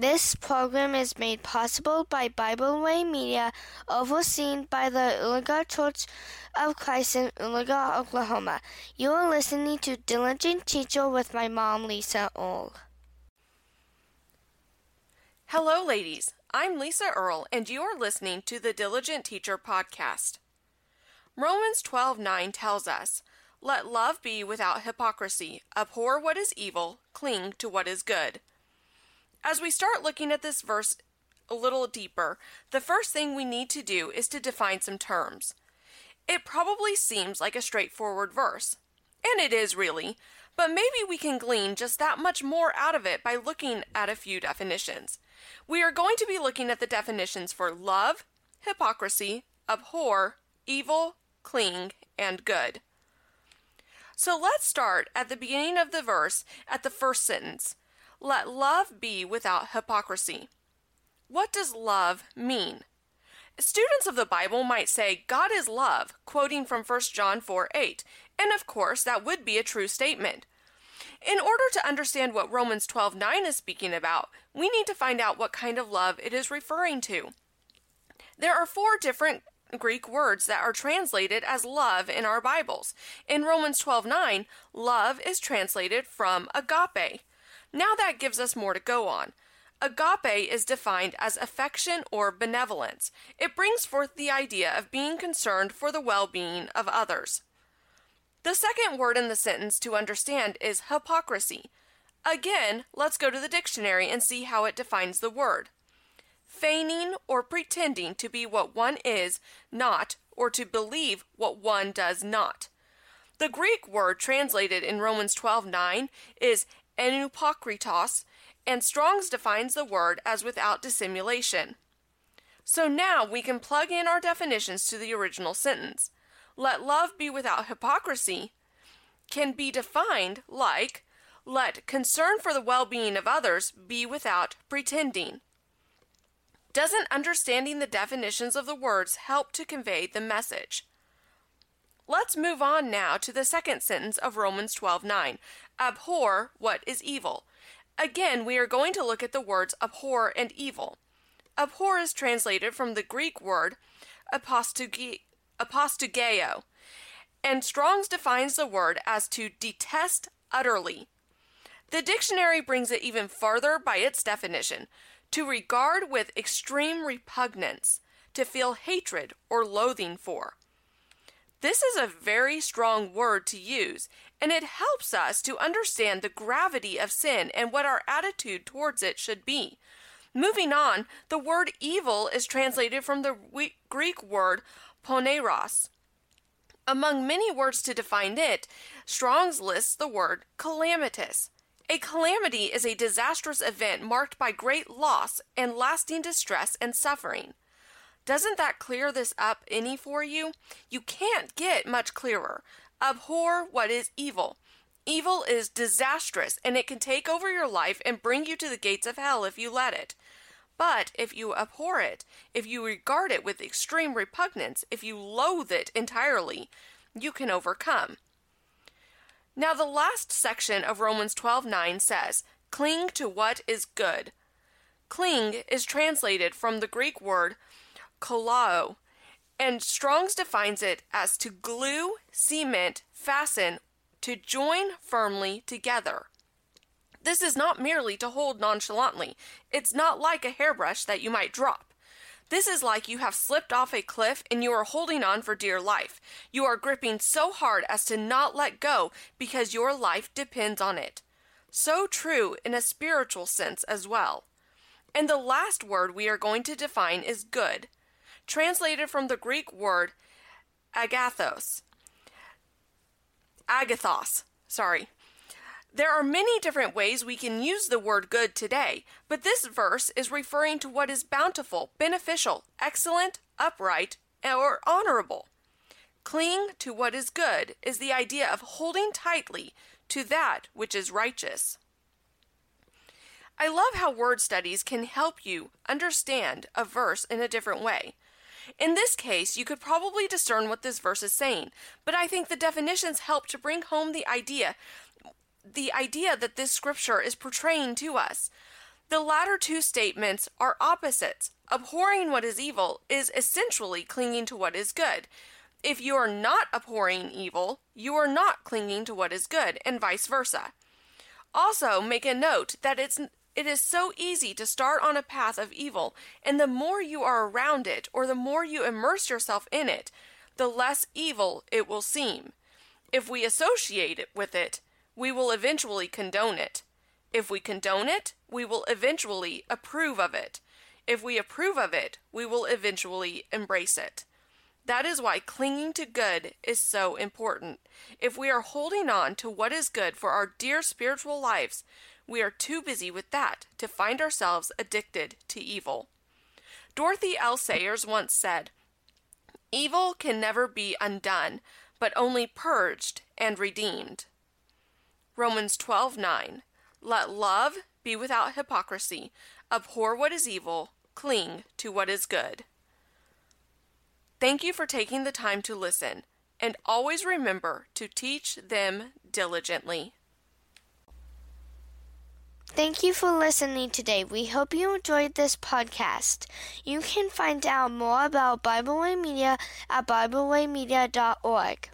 This program is made possible by Bible Way Media, overseen by the Oologah Church of Christ in Oologah, Oklahoma. You are listening to Diligent Teacher with my mom, Lisa Earl. Hello, ladies. I'm Lisa Earl, and you are listening to the Diligent Teacher podcast. Romans 12:9 tells us, "Let love be without hypocrisy. Abhor what is evil, cling to what is good." As we start looking at this verse a little deeper, the first thing we need to do is to define some terms. It probably seems like a straightforward verse, and it is really, but maybe we can glean just that much more out of it by looking at a few definitions. We are going to be looking at the definitions for love, hypocrisy, abhor, evil, cling, and good. So let's start at the beginning of the verse at the first sentence. Let love be without hypocrisy. What does love mean? Students of the Bible might say God is love, quoting from 1 John 4 8, and of course that would be a true statement. In order to understand what Romans 12 9 is speaking about, we need to find out what kind of love it is referring to. There are four different Greek words that are translated as love in our Bibles. In Romans 12 9, love is translated from agape. Now that gives us more to go on. Agape is defined as affection or benevolence. It brings forth the idea of being concerned for the well being of others. The second word in the sentence to understand is hypocrisy. Again, let's go to the dictionary and see how it defines the word. Feigning or pretending to be what one is not, or to believe what one does not. The Greek word translated in Romans 12:9 is enupokritos, and Strong's defines the word as without dissimulation. So now we can plug in our definitions to the original sentence. Let love be without hypocrisy can be defined like let concern for the well being of others be without pretending. Doesn't understanding the definitions of the words help to convey the message? Let's move on now to the second sentence of Romans 12:9. Abhor what is evil. Again, we are going to look at the words abhor and evil. Abhor is translated from the Greek word apostugeo, and Strong's defines the word as to detest utterly. The dictionary brings it even further by its definition to regard with extreme repugnance, to feel hatred or loathing for. This is a very strong word to use, and it helps us to understand the gravity of sin and what our attitude towards it should be. Moving on, the word evil is translated from the Greek word poneros. Among many words to define it, Strong's lists the word calamitous. A calamity is a disastrous event marked by great loss and lasting distress and suffering. Doesn't that clear this up any for you? You can't get much clearer. Abhor what is evil. Evil is disastrous and it can take over your life and bring you to the gates of hell if you let it. But if you abhor it, if you regard it with extreme repugnance, if you loathe it entirely, you can overcome. Now the last section of Romans 12:9 says, "Cling to what is good." Cling is translated from the Greek word kolao, and Strong's defines it as to glue, cement, fasten, to join firmly together. This is not merely to hold nonchalantly. It's not like a hairbrush that you might drop. This is like you have slipped off a cliff and you are holding on for dear life. You are gripping so hard as to not let go because your life depends on it. So true in a spiritual sense as well. And the last word we are going to define is good translated from the Greek word agathos. Agathos, sorry. There are many different ways we can use the word good today, but this verse is referring to what is bountiful, beneficial, excellent, upright, or honorable. Cling to what is good is the idea of holding tightly to that which is righteous. I love how word studies can help you understand a verse in a different way. In this case, you could probably discern what this verse is saying, but I think the definitions help to bring home the idea the idea that this scripture is portraying to us. The latter two statements are opposites. Abhorring what is evil is essentially clinging to what is good. If you are not abhorring evil, you are not clinging to what is good, and vice versa. Also, make a note that it's it is so easy to start on a path of evil, and the more you are around it, or the more you immerse yourself in it, the less evil it will seem. If we associate it with it, we will eventually condone it. If we condone it, we will eventually approve of it. If we approve of it, we will eventually embrace it. That is why clinging to good is so important. If we are holding on to what is good for our dear spiritual lives, we are too busy with that to find ourselves addicted to evil. Dorothy L. Sayers once said, Evil can never be undone, but only purged and redeemed. Romans 12:9 Let love be without hypocrisy, abhor what is evil, cling to what is good. Thank you for taking the time to listen, and always remember to teach them diligently. Thank you for listening today. We hope you enjoyed this podcast. You can find out more about Bible Way Media at BibleWayMedia.org.